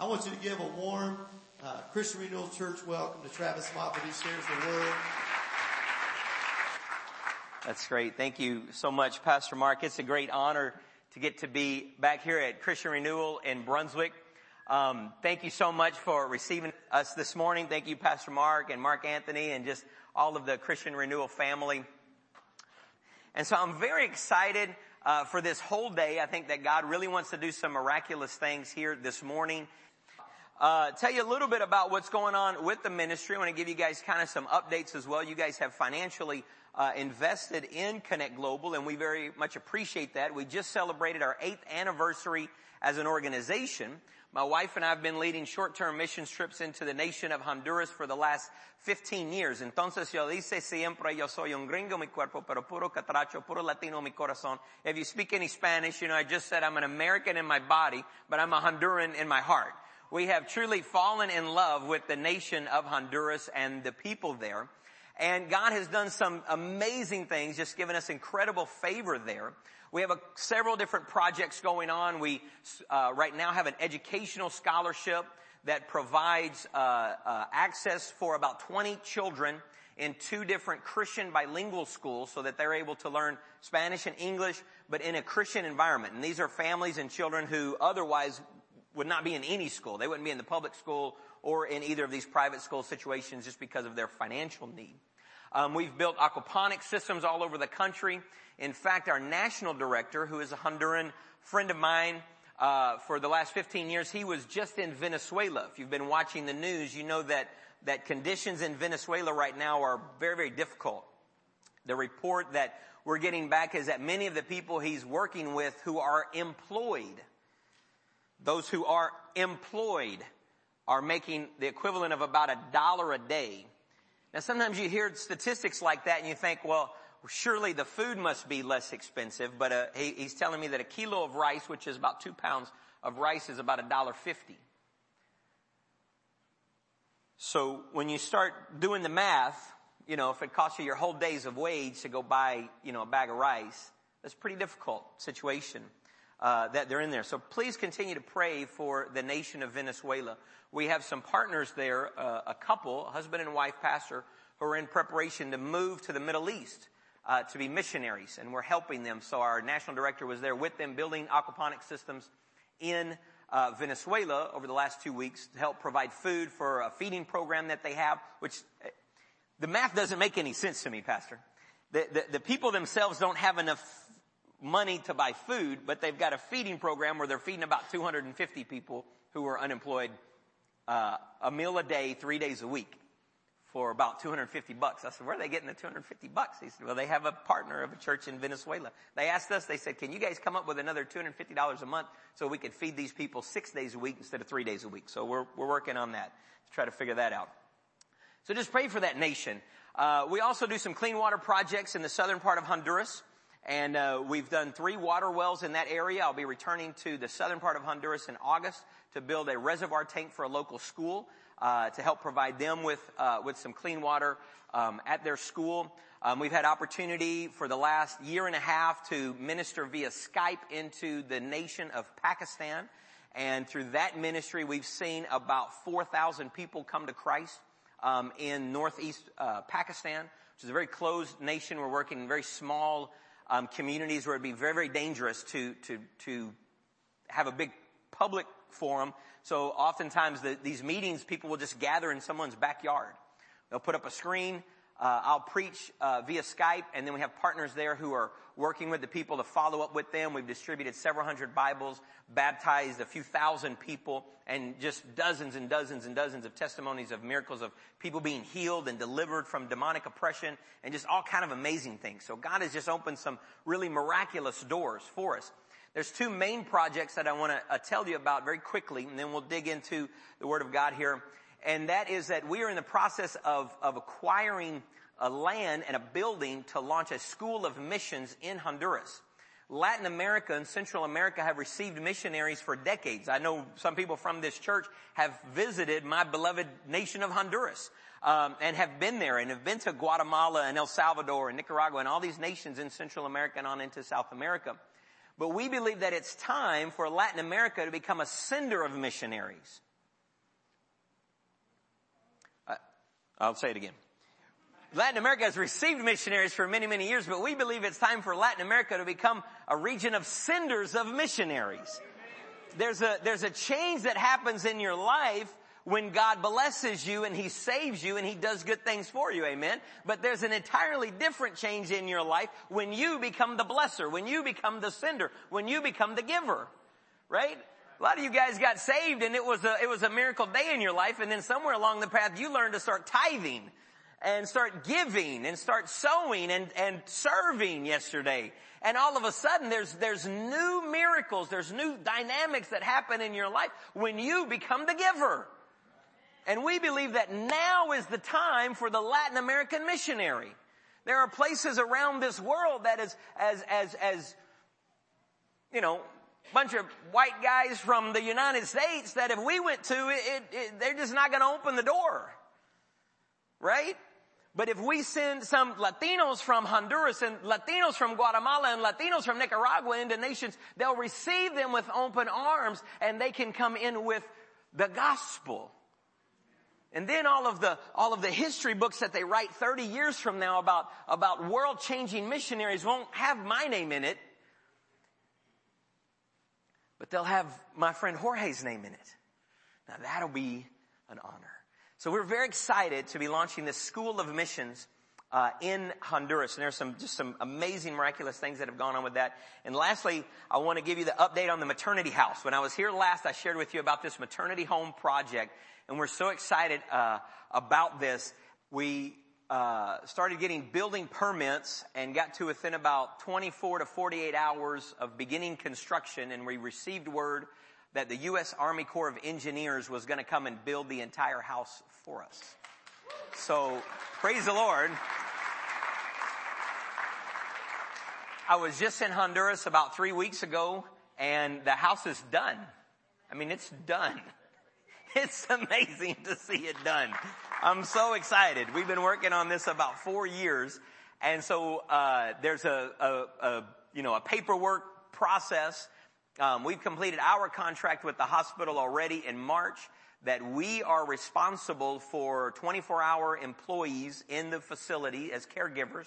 I want you to give a warm uh, Christian Renewal Church welcome to Travis Moffitt who shares the word. That's great. Thank you so much, Pastor Mark. It's a great honor to get to be back here at Christian Renewal in Brunswick. Um, thank you so much for receiving us this morning. Thank you, Pastor Mark and Mark Anthony and just all of the Christian Renewal family. And so I'm very excited uh, for this whole day. I think that God really wants to do some miraculous things here this morning uh, tell you a little bit about what's going on with the ministry. I want to give you guys kind of some updates as well. You guys have financially uh, invested in Connect Global, and we very much appreciate that. We just celebrated our eighth anniversary as an organization. My wife and I have been leading short-term mission trips into the nation of Honduras for the last 15 years. Entonces yo dice siempre yo soy un gringo, mi cuerpo, pero puro catracho, puro latino, mi corazón. If you speak any Spanish, you know, I just said I'm an American in my body, but I'm a Honduran in my heart we have truly fallen in love with the nation of Honduras and the people there. And God has done some amazing things, just given us incredible favor there. We have a, several different projects going on. We uh, right now have an educational scholarship that provides uh, uh, access for about 20 children in two different Christian bilingual schools so that they're able to learn Spanish and English, but in a Christian environment. And these are families and children who otherwise would not be in any school. They wouldn't be in the public school or in either of these private school situations just because of their financial need. Um, we've built aquaponics systems all over the country. In fact, our national director, who is a Honduran friend of mine, uh, for the last 15 years, he was just in Venezuela. If you've been watching the news, you know that that conditions in Venezuela right now are very, very difficult. The report that we're getting back is that many of the people he's working with who are employed those who are employed are making the equivalent of about a dollar a day. Now sometimes you hear statistics like that and you think, well, surely the food must be less expensive, but uh, he, he's telling me that a kilo of rice, which is about two pounds of rice, is about a dollar fifty. So when you start doing the math, you know, if it costs you your whole days of wage to go buy, you know, a bag of rice, that's a pretty difficult situation uh, that they're in there. So please continue to pray for the nation of Venezuela. We have some partners there, uh, a couple, husband and wife pastor, who are in preparation to move to the Middle East uh, to be missionaries, and we're helping them. So our national director was there with them, building aquaponic systems in uh, Venezuela over the last two weeks to help provide food for a feeding program that they have, which uh, the math doesn't make any sense to me, Pastor. The, the, the people themselves don't have enough money to buy food, but they've got a feeding program where they're feeding about 250 people who are unemployed uh, a meal a day, three days a week for about 250 bucks. I said, where are they getting the 250 bucks? He said, well, they have a partner of a church in Venezuela. They asked us, they said, can you guys come up with another $250 a month so we could feed these people six days a week instead of three days a week? So we're, we're working on that to try to figure that out. So just pray for that nation. Uh, we also do some clean water projects in the southern part of Honduras. And uh, we've done three water wells in that area. I'll be returning to the southern part of Honduras in August to build a reservoir tank for a local school uh, to help provide them with uh, with some clean water um, at their school. Um, we've had opportunity for the last year and a half to minister via Skype into the nation of Pakistan. And through that ministry, we've seen about 4,000 people come to Christ um, in northeast uh, Pakistan, which is a very closed nation. We're working in very small um, communities where it'd be very, very dangerous to, to, to have a big public forum. So oftentimes the, these meetings, people will just gather in someone's backyard. They'll put up a screen, uh, I'll preach uh, via Skype, and then we have partners there who are working with the people to follow up with them. We've distributed several hundred Bibles, baptized a few thousand people, and just dozens and dozens and dozens of testimonies of miracles of people being healed and delivered from demonic oppression, and just all kind of amazing things. So God has just opened some really miraculous doors for us. There's two main projects that I want to uh, tell you about very quickly, and then we'll dig into the Word of God here and that is that we are in the process of, of acquiring a land and a building to launch a school of missions in Honduras. Latin America and Central America have received missionaries for decades. I know some people from this church have visited my beloved nation of Honduras um, and have been there and have been to Guatemala and El Salvador and Nicaragua and all these nations in Central America and on into South America. But we believe that it's time for Latin America to become a sender of missionaries. Uh, I'll say it again. Latin America has received missionaries for many, many years, but we believe it's time for Latin America to become a region of senders of missionaries. There's a, there's a change that happens in your life when God blesses you and He saves you and He does good things for you, amen? But there's an entirely different change in your life when you become the blesser, when you become the sender, when you become the giver, right? A lot of you guys got saved and it was a, it was a miracle day in your life and then somewhere along the path you learned to start tithing and start giving and start sowing and, and serving yesterday. And all of a sudden there's, there's new miracles, there's new dynamics that happen in your life when you become the giver. And we believe that now is the time for the Latin American missionary. There are places around this world that is as, as, as, you know, bunch of white guys from the United States that if we went to, it, it, they're just not going to open the door. Right? But if we send some Latinos from Honduras and Latinos from Guatemala and Latinos from Nicaragua into nations, they'll receive them with open arms and they can come in with the gospel. And then all of the, all of the history books that they write 30 years from now about, about world changing missionaries won't have my name in it. But they'll have my friend Jorge's name in it. Now that'll be an honor. So we're very excited to be launching this School of Missions uh, in Honduras, and there's some just some amazing, miraculous things that have gone on with that. And lastly, I want to give you the update on the maternity house. When I was here last, I shared with you about this maternity home project, and we're so excited uh, about this. We uh, started getting building permits and got to within about 24 to 48 hours of beginning construction, and we received word that the U.S. Army Corps of Engineers was going to come and build the entire house for us. So, praise the Lord. I was just in Honduras about three weeks ago and the house is done. I mean, it's done. It's amazing to see it done. I'm so excited. We've been working on this about four years. And so, uh, there's a, a, a, you know, a paperwork process um, we've completed our contract with the hospital already in March that we are responsible for 24 hour employees in the facility as caregivers.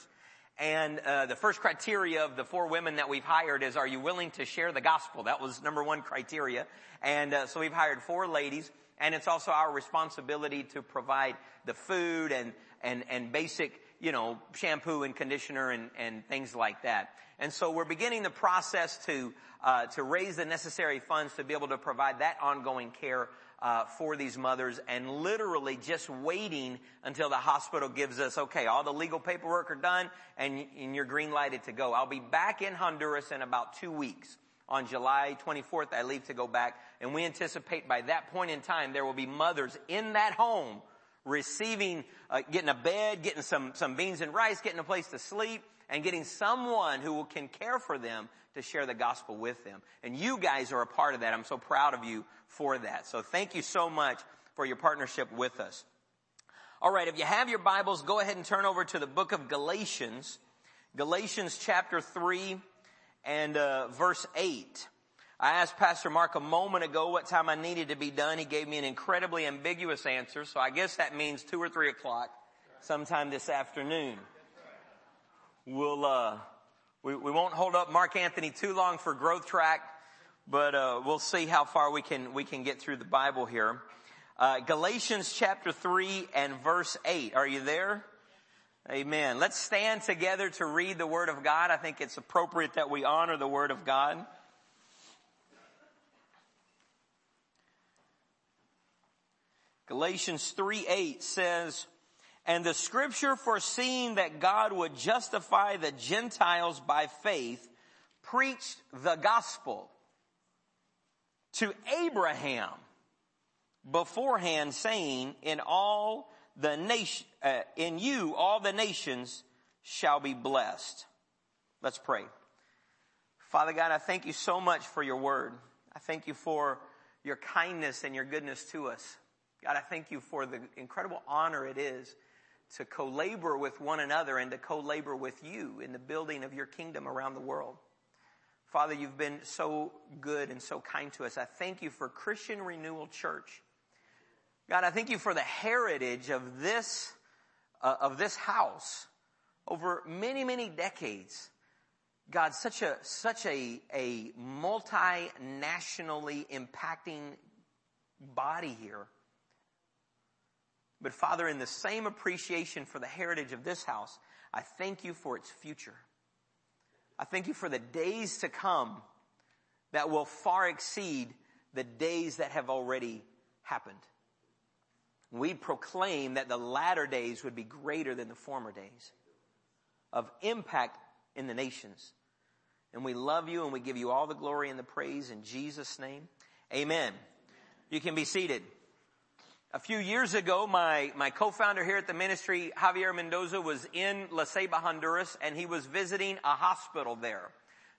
And uh, the first criteria of the four women that we've hired is, are you willing to share the gospel? That was number one criteria. And uh, so we've hired four ladies, and it's also our responsibility to provide the food and and and basic, you know, shampoo and conditioner and and things like that. And so we're beginning the process to uh, to raise the necessary funds to be able to provide that ongoing care uh, for these mothers and literally just waiting until the hospital gives us, okay, all the legal paperwork are done and, and you're green lighted to go. I'll be back in Honduras in about two weeks. On July 24th, I leave to go back and we anticipate by that point in time there will be mothers in that home receiving, uh, getting a bed, getting some, some beans and rice, getting a place to sleep, and getting someone who can care for them to share the gospel with them. And you guys are a part of that. I'm so proud of you for that. So thank you so much for your partnership with us. All right, if you have your Bibles, go ahead and turn over to the book of Galatians, Galatians chapter 3 and uh, verse 8. I asked Pastor Mark a moment ago what time I needed to be done. He gave me an incredibly ambiguous answer, so I guess that means 2 or 3 o'clock sometime this afternoon. We'll, uh, we, we won't hold up Mark Anthony too long for growth track, but uh, we'll see how far we can we can get through the Bible here. Uh, Galatians chapter three and verse eight. Are you there? Amen. Let's stand together to read the Word of God. I think it's appropriate that we honor the Word of God. Galatians 3 8 says, and the scripture foreseeing that God would justify the Gentiles by faith preached the gospel to Abraham beforehand saying, in all the nation, uh, in you all the nations shall be blessed. Let's pray. Father God, I thank you so much for your word. I thank you for your kindness and your goodness to us. God, I thank you for the incredible honor it is to co-labor with one another and to co-labor with you in the building of your kingdom around the world. Father, you've been so good and so kind to us. I thank you for Christian Renewal Church. God, I thank you for the heritage of this uh, of this house over many, many decades. God, such a, such a, a multinationally impacting body here. But Father, in the same appreciation for the heritage of this house, I thank you for its future. I thank you for the days to come that will far exceed the days that have already happened. We proclaim that the latter days would be greater than the former days of impact in the nations. And we love you and we give you all the glory and the praise in Jesus' name. Amen. You can be seated. A few years ago, my, my co-founder here at the ministry, Javier Mendoza, was in La Ceiba, Honduras, and he was visiting a hospital there.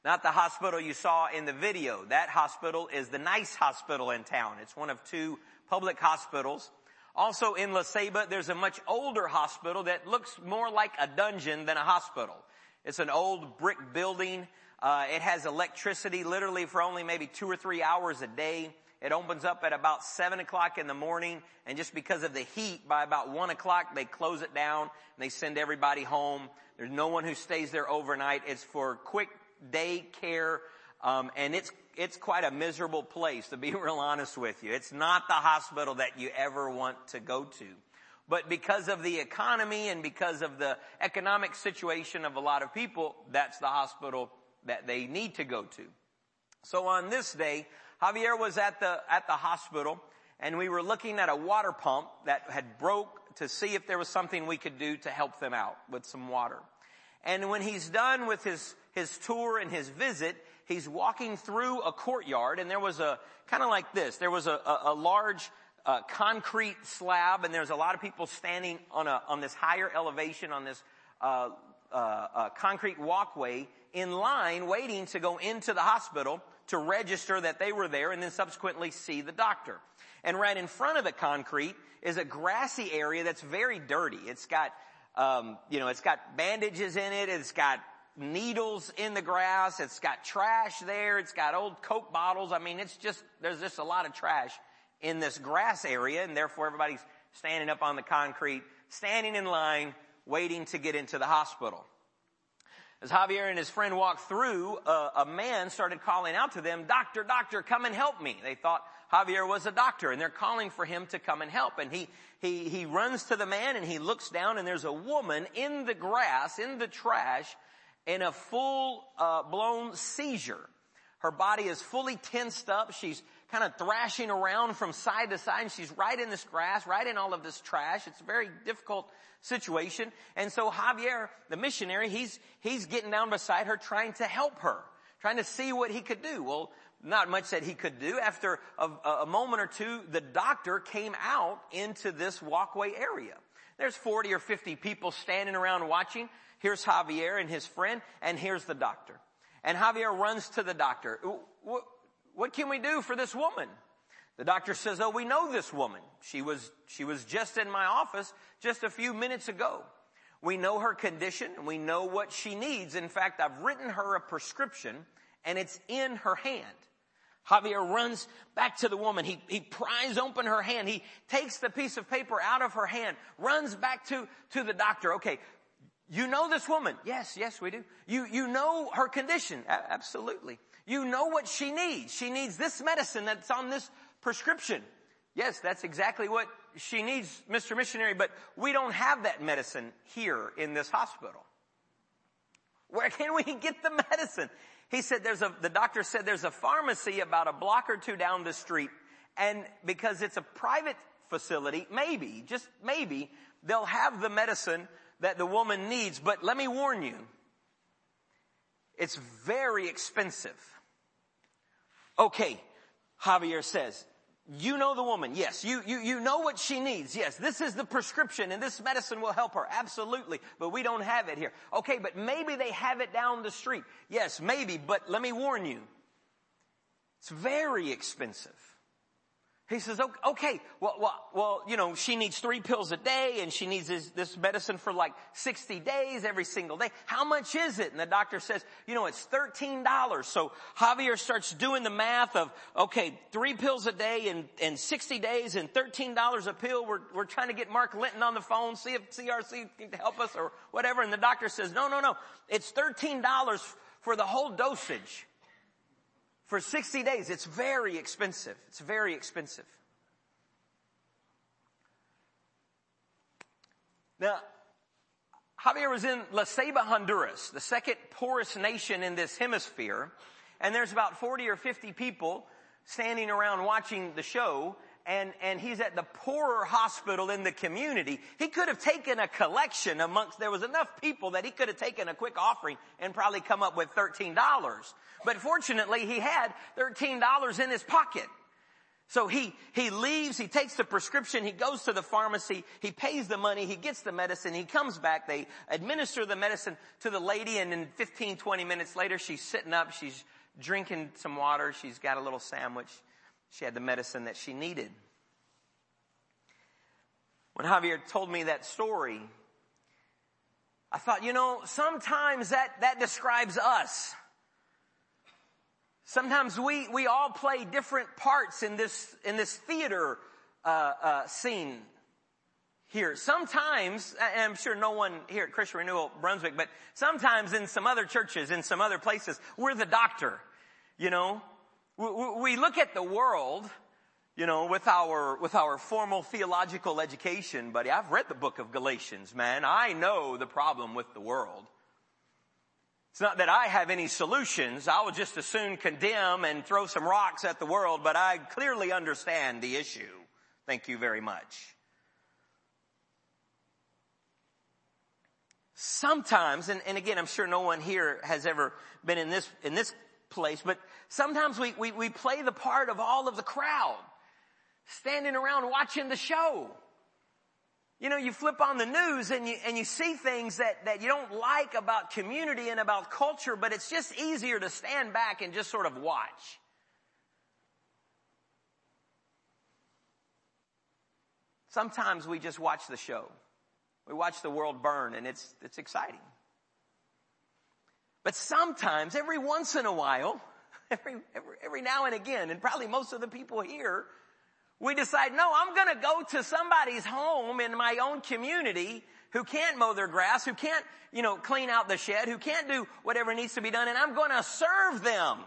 Not the hospital you saw in the video. That hospital is the nice hospital in town. It's one of two public hospitals. Also in La Ceiba, there's a much older hospital that looks more like a dungeon than a hospital. It's an old brick building. Uh, it has electricity literally for only maybe two or three hours a day. It opens up at about seven o'clock in the morning and just because of the heat, by about one o'clock they close it down and they send everybody home. There's no one who stays there overnight. It's for quick day care, um, and it's it's quite a miserable place to be real honest with you. It's not the hospital that you ever want to go to. But because of the economy and because of the economic situation of a lot of people, that's the hospital that they need to go to. So on this day, Javier was at the, at the hospital and we were looking at a water pump that had broke to see if there was something we could do to help them out with some water. And when he's done with his, his tour and his visit, he's walking through a courtyard and there was a, kind of like this, there was a, a, a large uh, concrete slab and there's a lot of people standing on a, on this higher elevation on this, uh, uh, uh concrete walkway in line waiting to go into the hospital to register that they were there and then subsequently see the doctor. And right in front of the concrete is a grassy area that's very dirty. It's got, um, you know, it's got bandages in it. It's got needles in the grass. It's got trash there. It's got old Coke bottles. I mean, it's just, there's just a lot of trash in this grass area and therefore everybody's standing up on the concrete, standing in line, waiting to get into the hospital. As Javier and his friend walked through, a man started calling out to them, doctor, doctor, come and help me. They thought Javier was a doctor and they're calling for him to come and help. And he, he, he runs to the man and he looks down and there's a woman in the grass, in the trash, in a full, uh, blown seizure. Her body is fully tensed up. She's kind of thrashing around from side to side and she's right in this grass, right in all of this trash. It's a very difficult situation. And so Javier, the missionary, he's, he's getting down beside her trying to help her, trying to see what he could do. Well, not much that he could do. After a, a moment or two, the doctor came out into this walkway area. There's 40 or 50 people standing around watching. Here's Javier and his friend, and here's the doctor. And Javier runs to the doctor. What, can we do for this woman? The doctor says, oh, we know this woman. She was, she was just in my office just a few minutes ago. We know her condition and we know what she needs. In fact, I've written her a prescription and it's in her hand. Javier runs back to the woman. He, he pries open her hand. He takes the piece of paper out of her hand, runs back to, to the doctor. Okay. You know this woman? Yes, yes, we do. You, you know her condition? A- absolutely. You know what she needs. She needs this medicine that's on this prescription. Yes, that's exactly what she needs, Mr. Missionary, but we don't have that medicine here in this hospital. Where can we get the medicine? He said there's a, the doctor said there's a pharmacy about a block or two down the street and because it's a private facility, maybe, just maybe, they'll have the medicine that the woman needs, but let me warn you, it's very expensive. Okay, Javier says, you know the woman. Yes. You, you, you know what she needs. Yes. This is the prescription and this medicine will help her. Absolutely. But we don't have it here. Okay. But maybe they have it down the street. Yes, maybe. But let me warn you. It's very expensive. He says, okay, well, well, well, you know, she needs three pills a day and she needs this, this, medicine for like 60 days every single day. How much is it? And the doctor says, you know, it's $13. So Javier starts doing the math of, okay, three pills a day and, and 60 days and $13 a pill. We're, we're trying to get Mark Linton on the phone, see if CRC can help us or whatever. And the doctor says, no, no, no, it's $13 for the whole dosage for 60 days. It's very expensive. It's very expensive. Now, Javier was in La Ceiba, Honduras, the second poorest nation in this hemisphere, and there's about 40 or 50 people standing around watching the show, and, and he's at the poorer hospital in the community. He could have taken a collection amongst, there was enough people that he could have taken a quick offering and probably come up with $13. But fortunately he had $13 in his pocket. So he, he leaves, he takes the prescription, he goes to the pharmacy, he pays the money, he gets the medicine, he comes back, they administer the medicine to the lady and then 15, 20 minutes later she's sitting up, she's drinking some water, she's got a little sandwich. She had the medicine that she needed. When Javier told me that story, I thought, you know, sometimes that, that describes us. Sometimes we, we all play different parts in this, in this theater, uh, uh, scene here. Sometimes, I'm sure no one here at Christian Renewal Brunswick, but sometimes in some other churches, in some other places, we're the doctor. You know, we look at the world, you know, with our, with our formal theological education, buddy. I've read the book of Galatians, man. I know the problem with the world. It's not that I have any solutions. I would just as soon condemn and throw some rocks at the world, but I clearly understand the issue. Thank you very much. Sometimes, and, and again, I'm sure no one here has ever been in this, in this place, but sometimes we, we, we play the part of all of the crowd, standing around watching the show. You know, you flip on the news and you, and you see things that, that you don't like about community and about culture, but it's just easier to stand back and just sort of watch. Sometimes we just watch the show. We watch the world burn and it's, it's exciting. But sometimes, every once in a while, every, every, every now and again, and probably most of the people here, we decide, no, I'm gonna go to somebody's home in my own community who can't mow their grass, who can't, you know, clean out the shed, who can't do whatever needs to be done, and I'm gonna serve them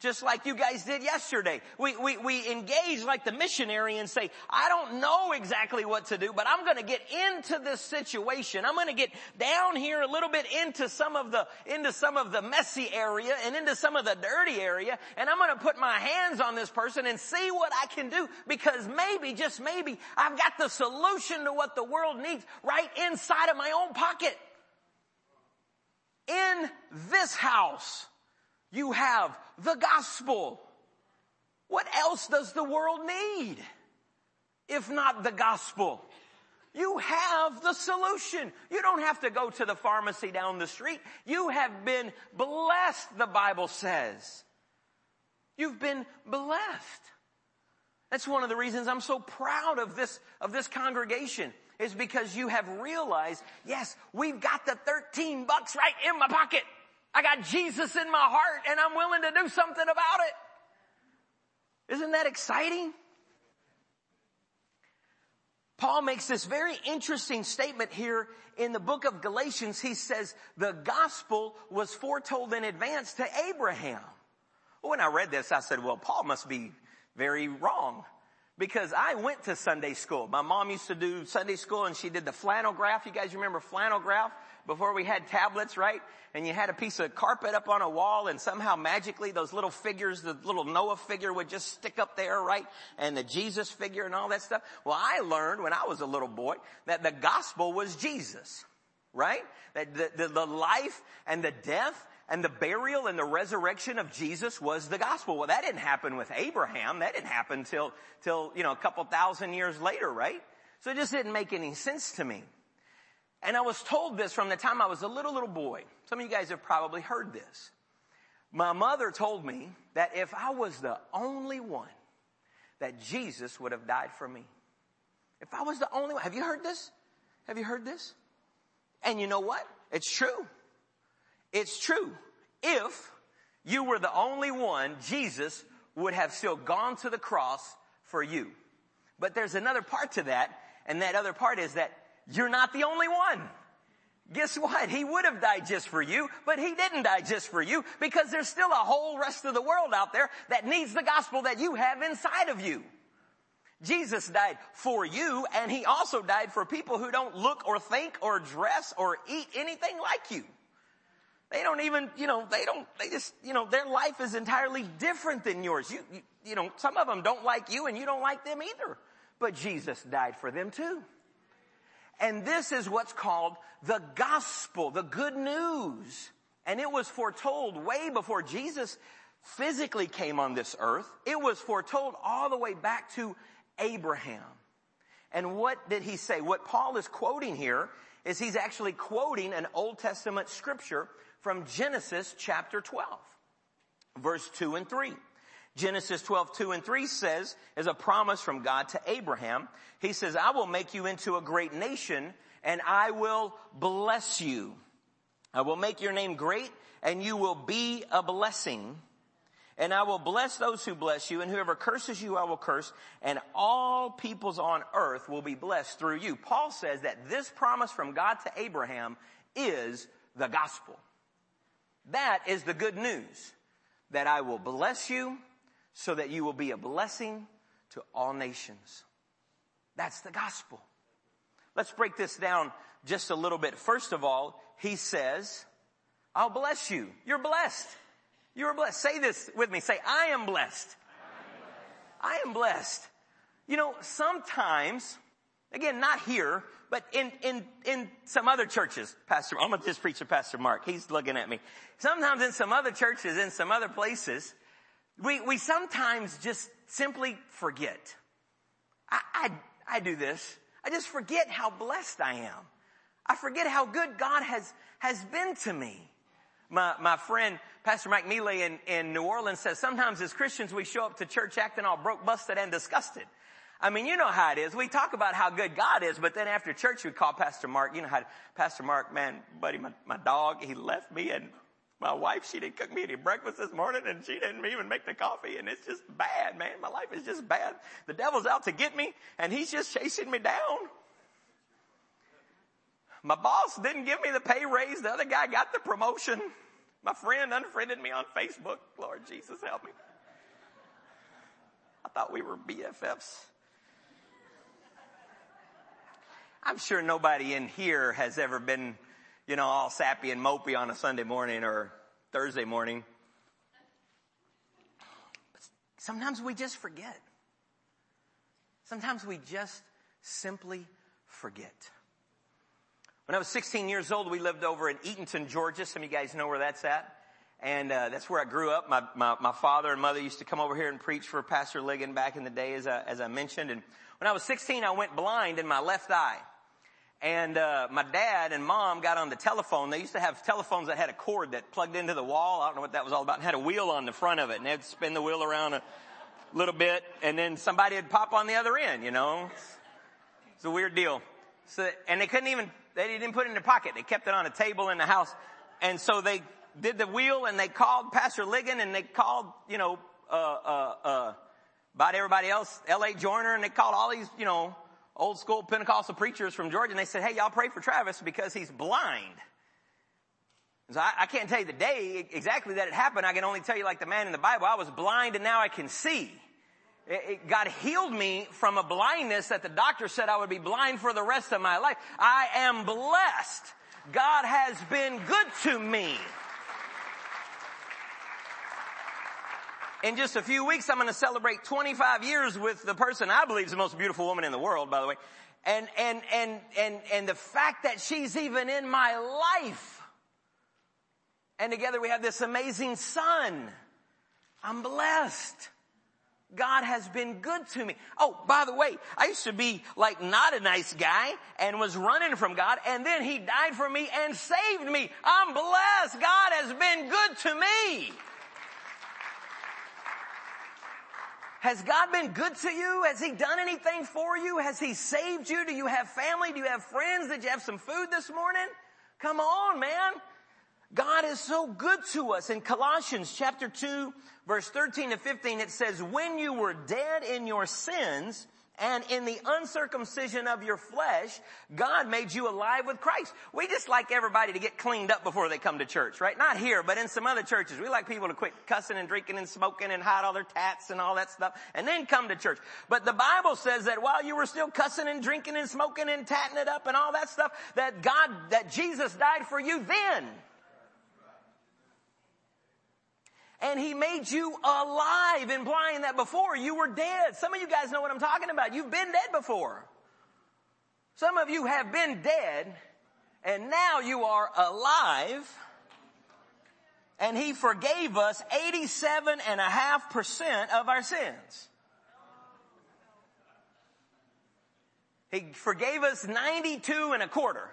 just like you guys did yesterday. We, we, we engage like the missionary and say, I don't know exactly what to do, but I'm gonna get into this situation. I'm gonna get down here a little bit into some of the, into some of the messy area and into some of the dirty area, and I'm gonna put my hands on this person and see what I can do because maybe, just maybe, I've got the solution to what the world needs right inside of my own pocket. In this house you have the gospel. What else does the world need? If not the gospel. You have the solution. You don't have to go to the pharmacy down the street. You have been blessed, the Bible says. You've been blessed. That's one of the reasons I'm so proud of this, of this congregation is because you have realized, yes, we've got the 13 bucks right in my pocket. I got Jesus in my heart and I'm willing to do something about it. Isn't that exciting? Paul makes this very interesting statement here in the book of Galatians. He says the gospel was foretold in advance to Abraham. When I read this, I said, well, Paul must be very wrong because I went to Sunday school. My mom used to do Sunday school and she did the flannel graph. You guys remember flannel graph? before we had tablets, right? And you had a piece of carpet up on a wall and somehow magically those little figures, the little Noah figure would just stick up there, right? And the Jesus figure and all that stuff. Well, I learned when I was a little boy that the gospel was Jesus, right? That the, the, the life and the death and the burial and the resurrection of Jesus was the gospel. Well, that didn't happen with Abraham. That didn't happen till, till, you know, a couple thousand years later, right? So it just didn't make any sense to me. And I was told this from the time I was a little, little boy. Some of you guys have probably heard this. My mother told me that if I was the only one that Jesus would have died for me. If I was the only one, have you heard this? Have you heard this? And you know what? It's true. It's true. If you were the only one, Jesus would have still gone to the cross for you. But there's another part to that, and that other part is that you're not the only one. Guess what? He would have died just for you, but he didn't die just for you because there's still a whole rest of the world out there that needs the gospel that you have inside of you. Jesus died for you and he also died for people who don't look or think or dress or eat anything like you. They don't even, you know, they don't, they just, you know, their life is entirely different than yours. You, you, you know, some of them don't like you and you don't like them either. But Jesus died for them too. And this is what's called the gospel, the good news. And it was foretold way before Jesus physically came on this earth. It was foretold all the way back to Abraham. And what did he say? What Paul is quoting here is he's actually quoting an Old Testament scripture from Genesis chapter 12, verse 2 and 3. Genesis 12, 2 and 3 says, as a promise from God to Abraham, he says, I will make you into a great nation and I will bless you. I will make your name great and you will be a blessing. And I will bless those who bless you and whoever curses you I will curse and all peoples on earth will be blessed through you. Paul says that this promise from God to Abraham is the gospel. That is the good news that I will bless you so that you will be a blessing to all nations. That's the gospel. Let's break this down just a little bit. First of all, he says, I'll bless you. You're blessed. You're blessed. Say this with me. Say, I am blessed. I am blessed. You know, sometimes, again, not here, but in, in, in some other churches, Pastor, I'm gonna just preach to Pastor Mark. He's looking at me. Sometimes in some other churches, in some other places, we, we sometimes just simply forget. I, I, I do this. I just forget how blessed I am. I forget how good God has, has been to me. My, my friend, Pastor Mike Mealy in, in New Orleans says sometimes as Christians we show up to church acting all broke, busted, and disgusted. I mean, you know how it is. We talk about how good God is, but then after church we call Pastor Mark. You know how, Pastor Mark, man, buddy, my, my dog, he left me and my wife, she didn't cook me any breakfast this morning and she didn't even make the coffee and it's just bad, man. My life is just bad. The devil's out to get me and he's just chasing me down. My boss didn't give me the pay raise. The other guy got the promotion. My friend unfriended me on Facebook. Lord Jesus help me. I thought we were BFFs. I'm sure nobody in here has ever been you know, all sappy and mopey on a Sunday morning or Thursday morning. But sometimes we just forget. Sometimes we just simply forget. When I was 16 years old, we lived over in Eatonton, Georgia. Some of you guys know where that's at. And uh, that's where I grew up. My, my, my father and mother used to come over here and preach for Pastor Ligon back in the day, as I, as I mentioned. And when I was 16, I went blind in my left eye. And uh, my dad and mom got on the telephone. They used to have telephones that had a cord that plugged into the wall. I don't know what that was all about. And had a wheel on the front of it, and they'd spin the wheel around a little bit, and then somebody would pop on the other end. You know, it's a weird deal. So, and they couldn't even they didn't put it in their pocket. They kept it on a table in the house, and so they did the wheel, and they called Pastor Ligon, and they called you know uh, uh, uh, about everybody else, L.A. Joyner, and they called all these you know old school Pentecostal preachers from Georgia and they said, hey, y'all pray for Travis because he's blind. So I, I, can't tell you the day exactly that it happened. I can only tell you like the man in the Bible. I was blind and now I can see. It, it, God healed me from a blindness that the doctor said I would be blind for the rest of my life. I am blessed. God has been good to me. In just a few weeks, I'm going to celebrate 25 years with the person I believe is the most beautiful woman in the world, by the way. And, and, and, and, and the fact that she's even in my life. And together we have this amazing son. I'm blessed. God has been good to me. Oh, by the way, I used to be like not a nice guy and was running from God and then he died for me and saved me. I'm blessed. God has been good to me. Has God been good to you? Has He done anything for you? Has He saved you? Do you have family? Do you have friends? Did you have some food this morning? Come on, man. God is so good to us. In Colossians chapter 2 verse 13 to 15 it says, when you were dead in your sins, and in the uncircumcision of your flesh, God made you alive with Christ. We just like everybody to get cleaned up before they come to church, right? Not here, but in some other churches. We like people to quit cussing and drinking and smoking and hide all their tats and all that stuff and then come to church. But the Bible says that while you were still cussing and drinking and smoking and tatting it up and all that stuff, that God, that Jesus died for you then. And he made you alive, implying that before you were dead. Some of you guys know what I'm talking about. You've been dead before. Some of you have been dead and now you are alive and he forgave us 87 and a half percent of our sins. He forgave us 92 and a quarter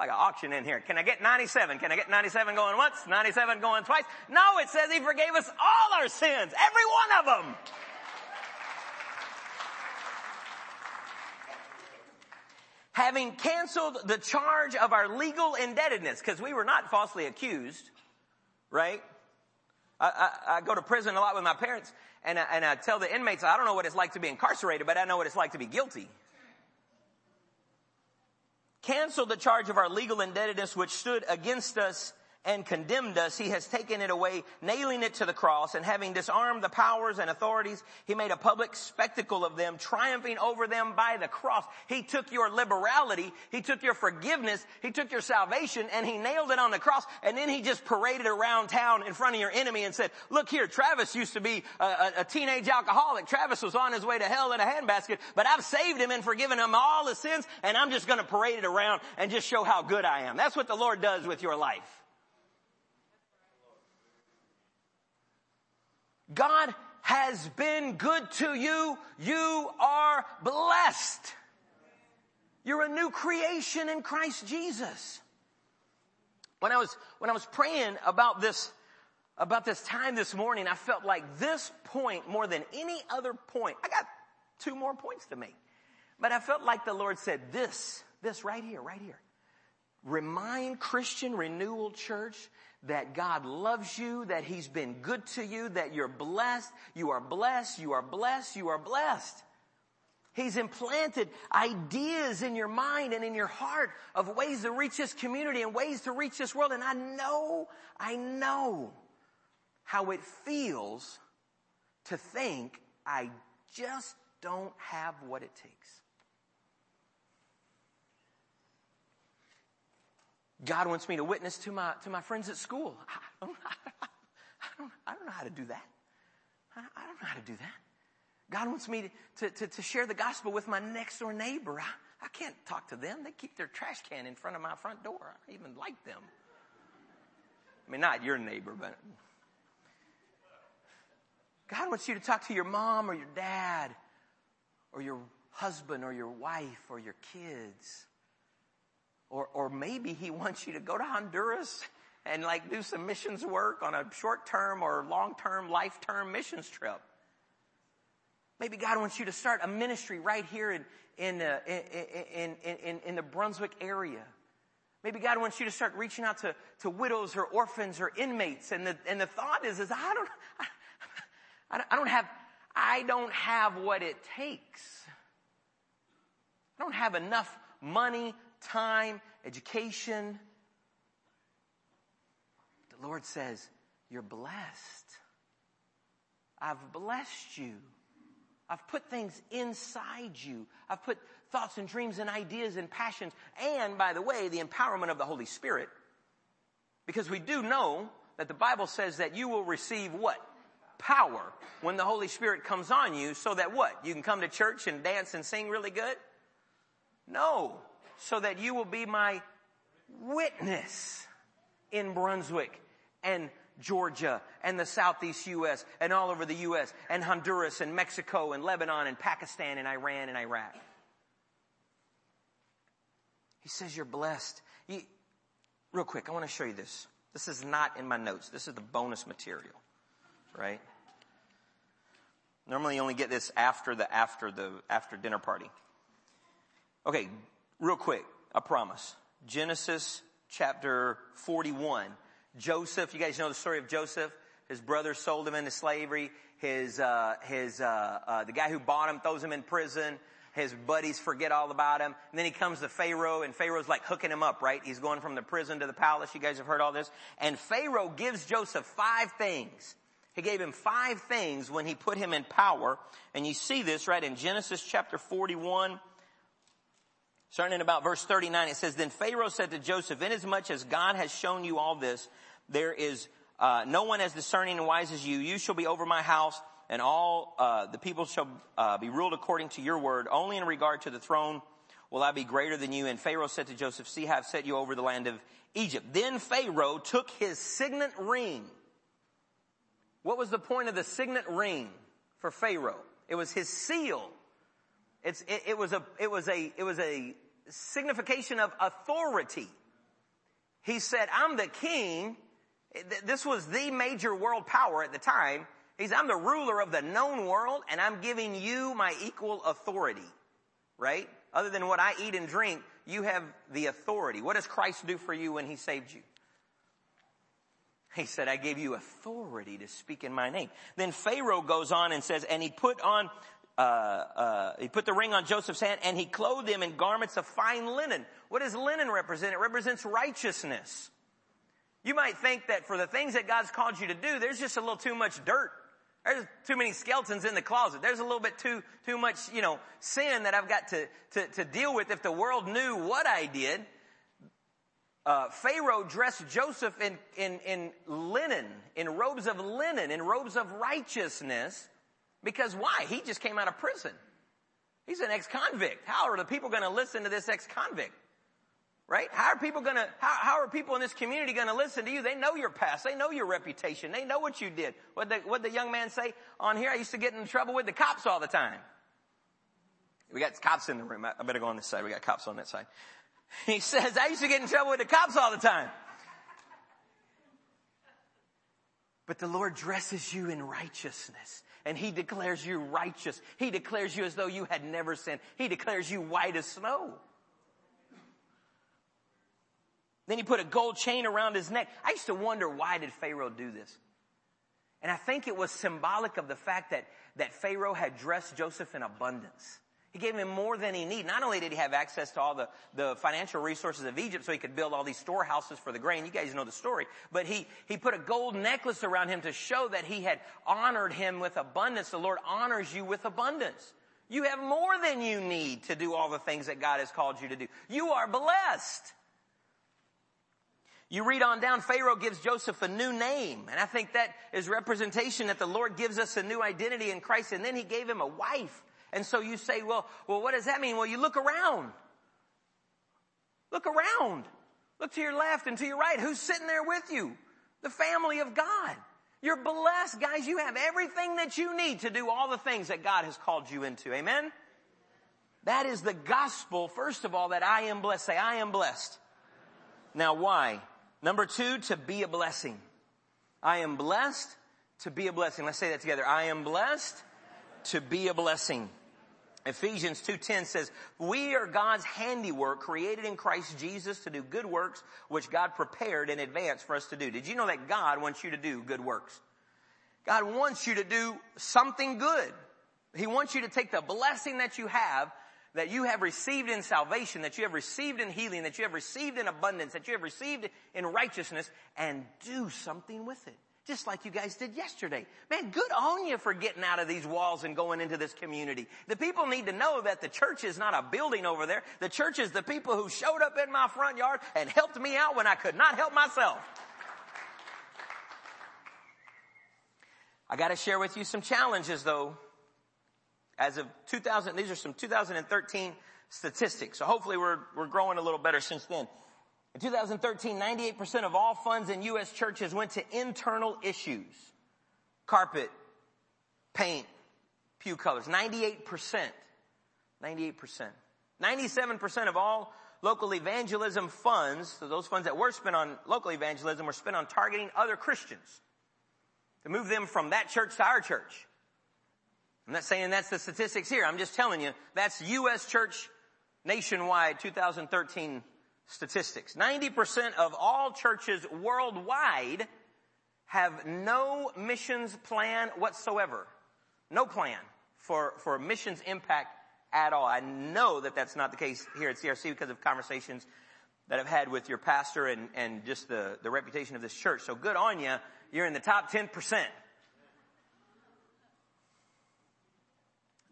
like an auction in here. Can I get 97? Can I get 97 going once? 97 going twice? No, it says he forgave us all our sins. Every one of them. Having canceled the charge of our legal indebtedness, because we were not falsely accused, right? I, I, I, go to prison a lot with my parents, and I, and I tell the inmates, I don't know what it's like to be incarcerated, but I know what it's like to be guilty canceled the charge of our legal indebtedness which stood against us and condemned us, he has taken it away, nailing it to the cross, and having disarmed the powers and authorities, he made a public spectacle of them, triumphing over them by the cross. He took your liberality, he took your forgiveness, he took your salvation, and he nailed it on the cross, and then he just paraded around town in front of your enemy and said, look here, Travis used to be a, a, a teenage alcoholic. Travis was on his way to hell in a handbasket, but I've saved him and forgiven him all his sins, and I'm just gonna parade it around and just show how good I am. That's what the Lord does with your life. God has been good to you. You are blessed. You're a new creation in Christ Jesus. When I was, when I was praying about this, about this time this morning, I felt like this point more than any other point. I got two more points to make. But I felt like the Lord said this, this right here, right here. Remind Christian Renewal Church that God loves you, that He's been good to you, that you're blessed, you are blessed, you are blessed, you are blessed. He's implanted ideas in your mind and in your heart of ways to reach this community and ways to reach this world. And I know, I know how it feels to think I just don't have what it takes. God wants me to witness to my, to my friends at school. I don't, I don't, I don't know how to do that. I, don't know how to do that. God wants me to, to, to share the gospel with my next door neighbor. I, I can't talk to them. They keep their trash can in front of my front door. I don't even like them. I mean, not your neighbor, but God wants you to talk to your mom or your dad or your husband or your wife or your kids. Or, or maybe he wants you to go to Honduras and like do some missions work on a short term or long term, life term missions trip. Maybe God wants you to start a ministry right here in, in, uh, in, in, in, in the Brunswick area. Maybe God wants you to start reaching out to, to widows or orphans or inmates. And the, and the thought is, is I don't, I, I don't have, I don't have what it takes. I don't have enough money, time, education. The Lord says, you're blessed. I've blessed you. I've put things inside you. I've put thoughts and dreams and ideas and passions and, by the way, the empowerment of the Holy Spirit. Because we do know that the Bible says that you will receive what? Power when the Holy Spirit comes on you so that what? You can come to church and dance and sing really good? No so that you will be my witness in Brunswick and Georgia and the southeast U.S. and all over the U.S. and Honduras and Mexico and Lebanon and Pakistan and Iran and Iraq. He says you're blessed. Real quick, I want to show you this. This is not in my notes. This is the bonus material, right? Normally you only get this after the, after the, after dinner party. Okay, real quick, I promise. Genesis chapter 41. Joseph, you guys know the story of Joseph? His brother sold him into slavery. His, uh, his, uh, uh, the guy who bought him throws him in prison. His buddies forget all about him. And then he comes to Pharaoh and Pharaoh's like hooking him up, right? He's going from the prison to the palace. You guys have heard all this. And Pharaoh gives Joseph five things. He gave him five things when he put him in power. And you see this right in Genesis chapter 41. Starting in about verse 39, it says, Then Pharaoh said to Joseph, Inasmuch as God has shown you all this, there is uh, no one as discerning and wise as you. You shall be over my house and all uh, the people shall uh, be ruled according to your word. Only in regard to the throne will I be greater than you. And Pharaoh said to Joseph, See, I have set you over the land of Egypt. Then Pharaoh took his signet ring. What was the point of the signet ring for Pharaoh? It was his seal. It's, it, it was a, it was a, it was a signification of authority. He said, I'm the king. This was the major world power at the time. He's, I'm the ruler of the known world and I'm giving you my equal authority. Right? Other than what I eat and drink, you have the authority. What does Christ do for you when he saved you? He said, I gave you authority to speak in my name. Then Pharaoh goes on and says, and he put on, uh, uh, he put the ring on Joseph's hand and he clothed him in garments of fine linen. What does linen represent? It represents righteousness. You might think that for the things that God's called you to do, there's just a little too much dirt. There's too many skeletons in the closet. There's a little bit too, too much, you know, sin that I've got to, to, to deal with if the world knew what I did. Uh, Pharaoh dressed Joseph in, in, in linen, in robes of linen, in robes of righteousness. Because why? He just came out of prison. He's an ex-convict. How are the people going to listen to this ex-convict? Right? How are people gonna, how, how are people in this community gonna listen to you? They know your past. They know your reputation. They know what you did. What the, what the young man say on here? I used to get in trouble with the cops all the time. We got cops in the room. I better go on this side. We got cops on that side. He says, I used to get in trouble with the cops all the time. But the Lord dresses you in righteousness and He declares you righteous. He declares you as though you had never sinned. He declares you white as snow. Then he put a gold chain around his neck. I used to wonder why did Pharaoh do this? And I think it was symbolic of the fact that, that Pharaoh had dressed Joseph in abundance. He gave him more than he needed. Not only did he have access to all the, the financial resources of Egypt so he could build all these storehouses for the grain. You guys know the story. But he, he put a gold necklace around him to show that he had honored him with abundance. The Lord honors you with abundance. You have more than you need to do all the things that God has called you to do. You are blessed. You read on down, Pharaoh gives Joseph a new name. And I think that is representation that the Lord gives us a new identity in Christ. And then he gave him a wife. And so you say, well, well, what does that mean? Well, you look around. Look around. Look to your left and to your right. Who's sitting there with you? The family of God. You're blessed, guys. You have everything that you need to do all the things that God has called you into. Amen? That is the gospel, first of all, that I am blessed. Say, I am blessed. Now why? Number two, to be a blessing. I am blessed to be a blessing. Let's say that together. I am blessed to be a blessing. Ephesians 2.10 says, we are God's handiwork created in Christ Jesus to do good works which God prepared in advance for us to do. Did you know that God wants you to do good works? God wants you to do something good. He wants you to take the blessing that you have that you have received in salvation, that you have received in healing, that you have received in abundance, that you have received in righteousness and do something with it. Just like you guys did yesterday. Man, good on you for getting out of these walls and going into this community. The people need to know that the church is not a building over there. The church is the people who showed up in my front yard and helped me out when I could not help myself. I gotta share with you some challenges though as of 2000, these are some 2013 statistics. So hopefully we're, we're growing a little better since then. In 2013, 98% of all funds in U.S. churches went to internal issues. Carpet, paint, pew colors. 98%. 98%. 97% of all local evangelism funds, so those funds that were spent on local evangelism were spent on targeting other Christians. To move them from that church to our church. I'm not saying that's the statistics here. I'm just telling you that's U.S. church nationwide 2013 statistics. 90% of all churches worldwide have no missions plan whatsoever. No plan for, for missions impact at all. I know that that's not the case here at CRC because of conversations that I've had with your pastor and, and just the, the reputation of this church. So good on you. You're in the top 10%.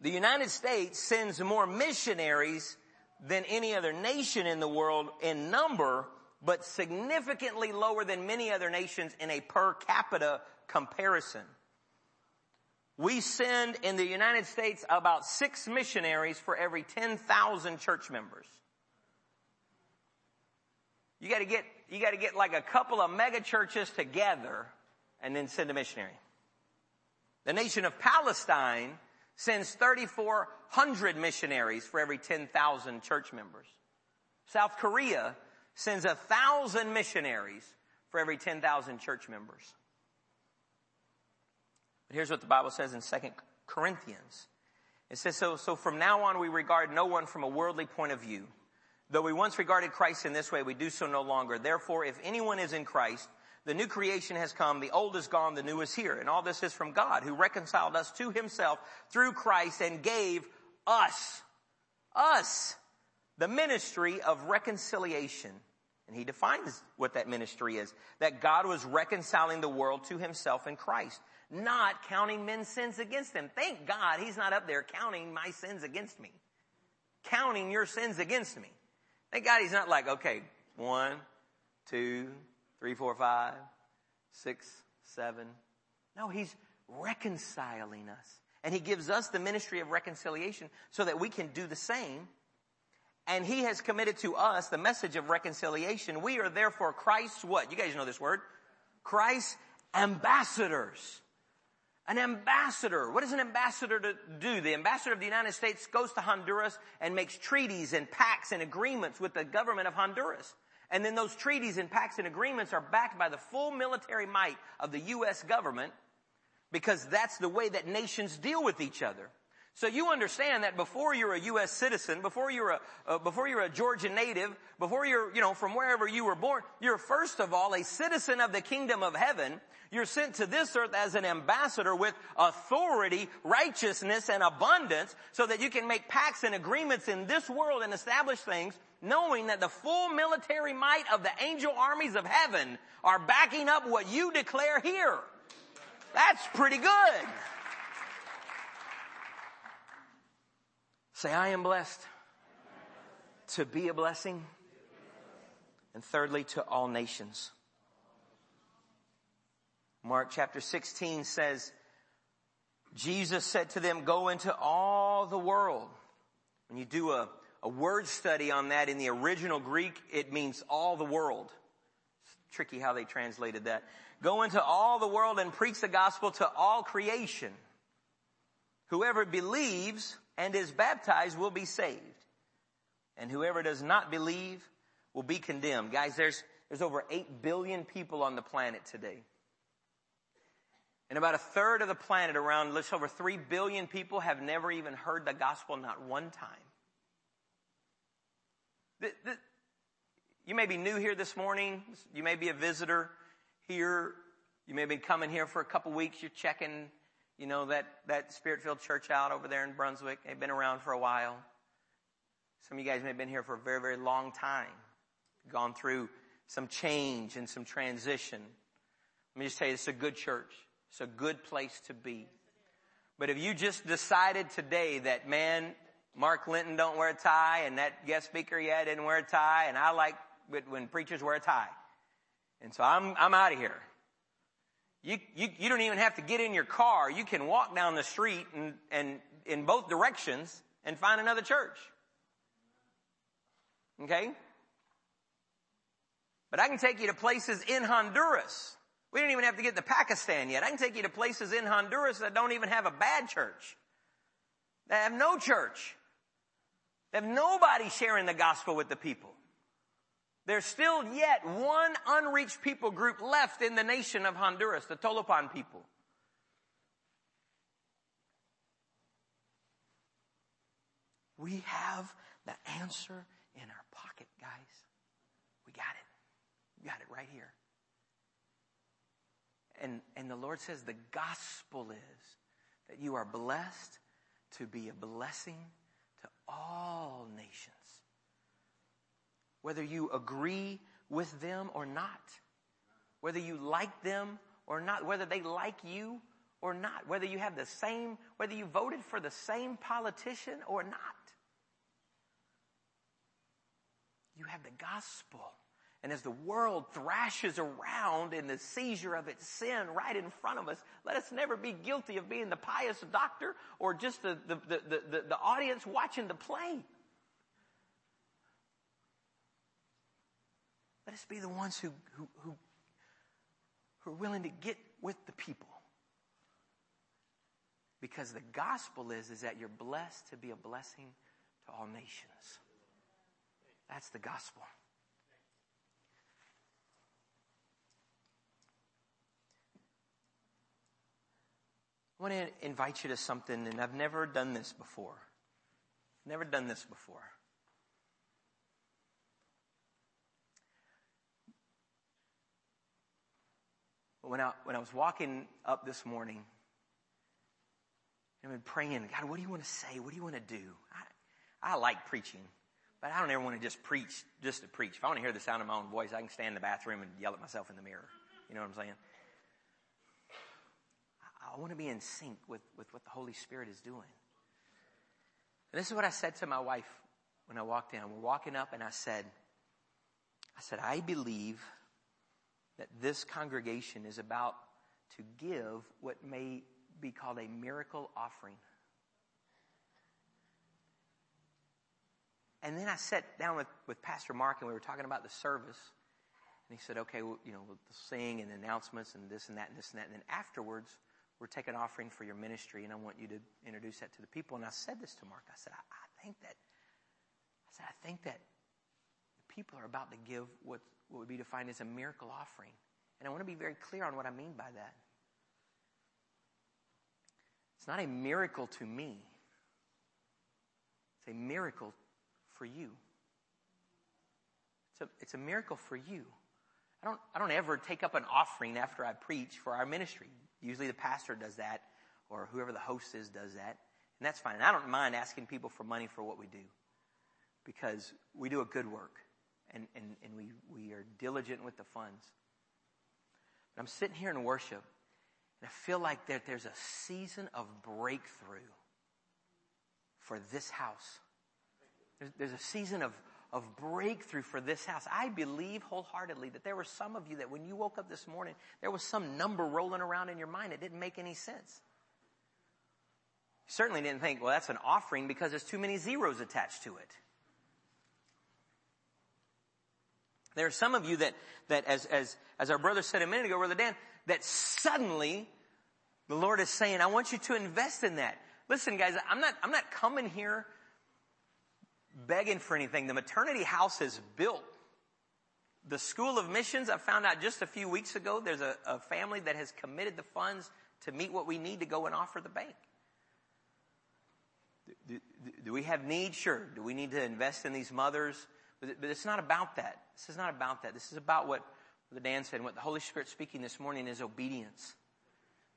The United States sends more missionaries than any other nation in the world in number, but significantly lower than many other nations in a per capita comparison. We send in the United States about six missionaries for every 10,000 church members. You gotta get, you gotta get like a couple of mega churches together and then send a missionary. The nation of Palestine sends 3,400 missionaries for every 10,000 church members. South Korea sends a thousand missionaries for every 10,000 church members. But here's what the Bible says in 2 Corinthians. It says, so, so from now on we regard no one from a worldly point of view. Though we once regarded Christ in this way, we do so no longer. Therefore, if anyone is in Christ, the new creation has come, the old is gone, the new is here. And all this is from God, who reconciled us to himself through Christ and gave us, us, the ministry of reconciliation. And he defines what that ministry is. That God was reconciling the world to himself in Christ, not counting men's sins against them. Thank God he's not up there counting my sins against me. Counting your sins against me. Thank God he's not like, okay, one, two, three, four, five, six, seven. No, he's reconciling us. And he gives us the ministry of reconciliation so that we can do the same. And he has committed to us the message of reconciliation. We are therefore Christ's what? You guys know this word. Christ's ambassadors. An ambassador. What does an ambassador do? The ambassador of the United States goes to Honduras and makes treaties and pacts and agreements with the government of Honduras. And then those treaties and pacts and agreements are backed by the full military might of the U.S. government because that's the way that nations deal with each other. So you understand that before you're a U.S. citizen, before you're a, uh, before you're a Georgia native, before you're, you know, from wherever you were born, you're first of all a citizen of the kingdom of heaven. You're sent to this earth as an ambassador with authority, righteousness, and abundance so that you can make pacts and agreements in this world and establish things knowing that the full military might of the angel armies of heaven are backing up what you declare here. That's pretty good. Say, I am blessed to be a blessing. And thirdly, to all nations. Mark chapter 16 says, Jesus said to them, go into all the world. When you do a, a word study on that in the original Greek, it means all the world. It's tricky how they translated that. Go into all the world and preach the gospel to all creation. Whoever believes and is baptized will be saved. And whoever does not believe will be condemned. Guys, there's, there's over 8 billion people on the planet today. And about a third of the planet, around just over 3 billion people, have never even heard the gospel not one time. The, the, you may be new here this morning. You may be a visitor here. You may be coming here for a couple weeks. You're checking you know, that, that spirit-filled church out over there in Brunswick. They've been around for a while. Some of you guys may have been here for a very, very long time. Gone through some change and some transition. Let me just tell you, it's a good church. It's a good place to be. But if you just decided today that, man, Mark Linton don't wear a tie and that guest speaker, yeah, didn't wear a tie and I like when preachers wear a tie. And so I'm, I'm out of here. You, you, you don't even have to get in your car. You can walk down the street and, and in both directions and find another church. Okay? But I can take you to places in Honduras. We don't even have to get to Pakistan yet. I can take you to places in Honduras that don't even have a bad church. They have no church. They have nobody sharing the gospel with the people. There's still yet one unreached people group left in the nation of Honduras, the Tolupan people. We have the answer in our pocket, guys. We got it. We got it right here. And, and the Lord says the gospel is that you are blessed to be a blessing to all nations. Whether you agree with them or not, whether you like them or not, whether they like you or not, whether you have the same, whether you voted for the same politician or not. You have the gospel. And as the world thrashes around in the seizure of its sin right in front of us, let us never be guilty of being the pious doctor or just the, the, the, the, the audience watching the play. Be the ones who, who, who, who are willing to get with the people. Because the gospel is, is that you're blessed to be a blessing to all nations. That's the gospel. I want to invite you to something, and I've never done this before. Never done this before. When I, when I was walking up this morning, I've been praying, God, what do you want to say? What do you want to do? I, I like preaching, but I don't ever want to just preach just to preach. If I want to hear the sound of my own voice, I can stand in the bathroom and yell at myself in the mirror. You know what I'm saying? I want to be in sync with, with what the Holy Spirit is doing. And this is what I said to my wife when I walked in. We're walking up and I said, I said, I believe that this congregation is about to give what may be called a miracle offering. And then I sat down with, with Pastor Mark and we were talking about the service. And he said, okay, well, you know, we'll sing and announcements and this and that and this and that. And then afterwards, we're taking offering for your ministry and I want you to introduce that to the people. And I said this to Mark. I said, I, I think that, I said, I think that the people are about to give what, what would be defined as a miracle offering. And I want to be very clear on what I mean by that. It's not a miracle to me. It's a miracle for you. It's a, it's a miracle for you. I don't, I don't ever take up an offering after I preach for our ministry. Usually the pastor does that, or whoever the host is does that. And that's fine. And I don't mind asking people for money for what we do. Because we do a good work. And, and, and we, we are diligent with the funds. But I'm sitting here in worship, and I feel like that there's a season of breakthrough for this house. There's, there's a season of, of breakthrough for this house. I believe wholeheartedly that there were some of you that when you woke up this morning, there was some number rolling around in your mind. It didn't make any sense. Certainly didn't think, well, that's an offering because there's too many zeros attached to it. There are some of you that, that as, as, as our brother said a minute ago, Brother Dan, that suddenly the Lord is saying, I want you to invest in that. Listen guys, I'm not, I'm not coming here begging for anything. The maternity house is built. The School of Missions, I found out just a few weeks ago, there's a, a family that has committed the funds to meet what we need to go and offer the bank. Do, do, do, we have need? Sure. Do we need to invest in these mothers? But, but, it's not about that. This is not about that. This is about what the Dan said. and What the Holy Spirit speaking this morning is obedience.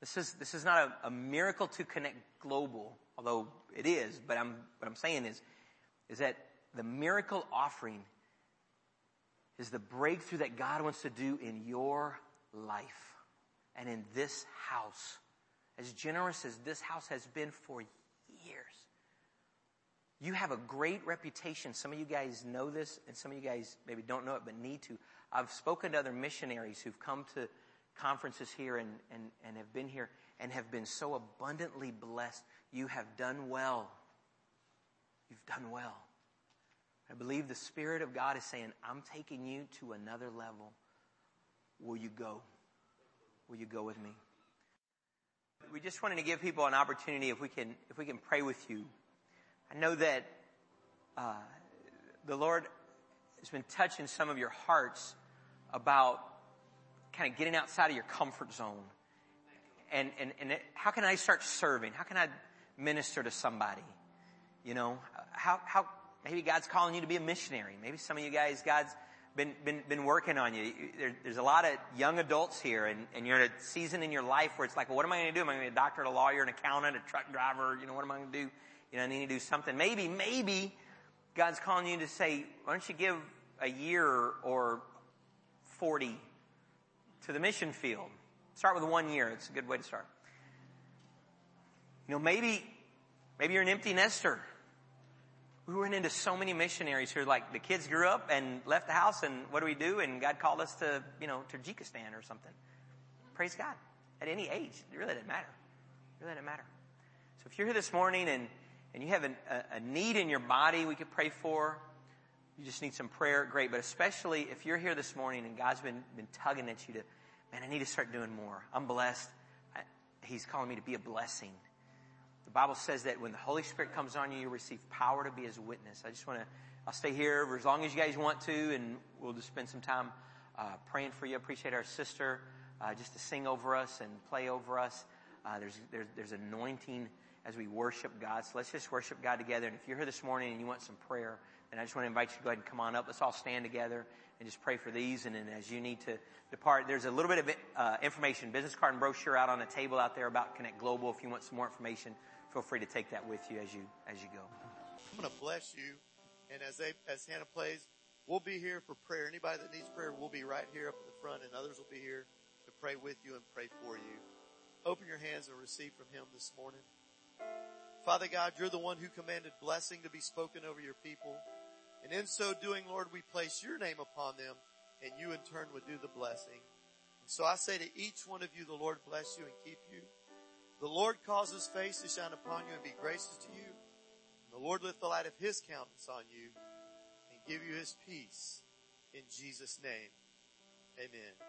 This is, this is not a, a miracle to connect global, although it is, but I'm, what I'm saying is is that the miracle offering is the breakthrough that God wants to do in your life and in this house. As generous as this house has been for. You have a great reputation. Some of you guys know this and some of you guys maybe don't know it but need to. I've spoken to other missionaries who've come to conferences here and, and, and have been here and have been so abundantly blessed. You have done well You've done well. I believe the Spirit of God is saying, I'm taking you to another level. Will you go? Will you go with me? We just wanted to give people an opportunity if we can, if we can pray with you. I know that, uh, the Lord has been touching some of your hearts about kind of getting outside of your comfort zone. And, and, and it, how can I start serving? How can I minister to somebody? You know, how, how, maybe God's calling you to be a missionary. Maybe some of you guys, God's been, been, been working on you. There, there's a lot of young adults here and, and you're in a season in your life where it's like, well, what am I going to do? Am I going to be a doctor, a lawyer, an accountant, a truck driver? You know, what am I going to do? You know, I need to do something. Maybe, maybe God's calling you to say, why don't you give a year or 40 to the mission field? Start with one year. It's a good way to start. You know, maybe, maybe you're an empty nester. We run into so many missionaries who like, the kids grew up and left the house and what do we do? And God called us to, you know, Tajikistan or something. Praise God. At any age. It really doesn't matter. It really doesn't matter. So if you're here this morning and, and you have a, a need in your body we could pray for, you just need some prayer, great. But especially if you're here this morning and God's been, been tugging at you to, man, I need to start doing more. I'm blessed. I, he's calling me to be a blessing. The Bible says that when the Holy Spirit comes on you, you receive power to be His witness. I just want to, I'll stay here for as long as you guys want to, and we'll just spend some time uh, praying for you. Appreciate our sister uh, just to sing over us and play over us. Uh, there's, there's, there's anointing as we worship God. So let's just worship God together. And if you're here this morning and you want some prayer, then I just want to invite you to go ahead and come on up. Let's all stand together and just pray for these. And then as you need to depart, there's a little bit of uh, information, business card and brochure out on the table out there about Connect Global. If you want some more information, feel free to take that with you as you as you go. I'm going to bless you, and as they as Hannah plays, we'll be here for prayer. Anybody that needs prayer, we'll be right here up at the front, and others will be here to pray with you and pray for you. Open your hands and receive from Him this morning. Father God, you're the one who commanded blessing to be spoken over your people. And in so doing, Lord, we place your name upon them and you in turn would do the blessing. And so I say to each one of you, the Lord bless you and keep you. The Lord cause his face to shine upon you and be gracious to you. And the Lord lift the light of his countenance on you and give you his peace. In Jesus' name, amen.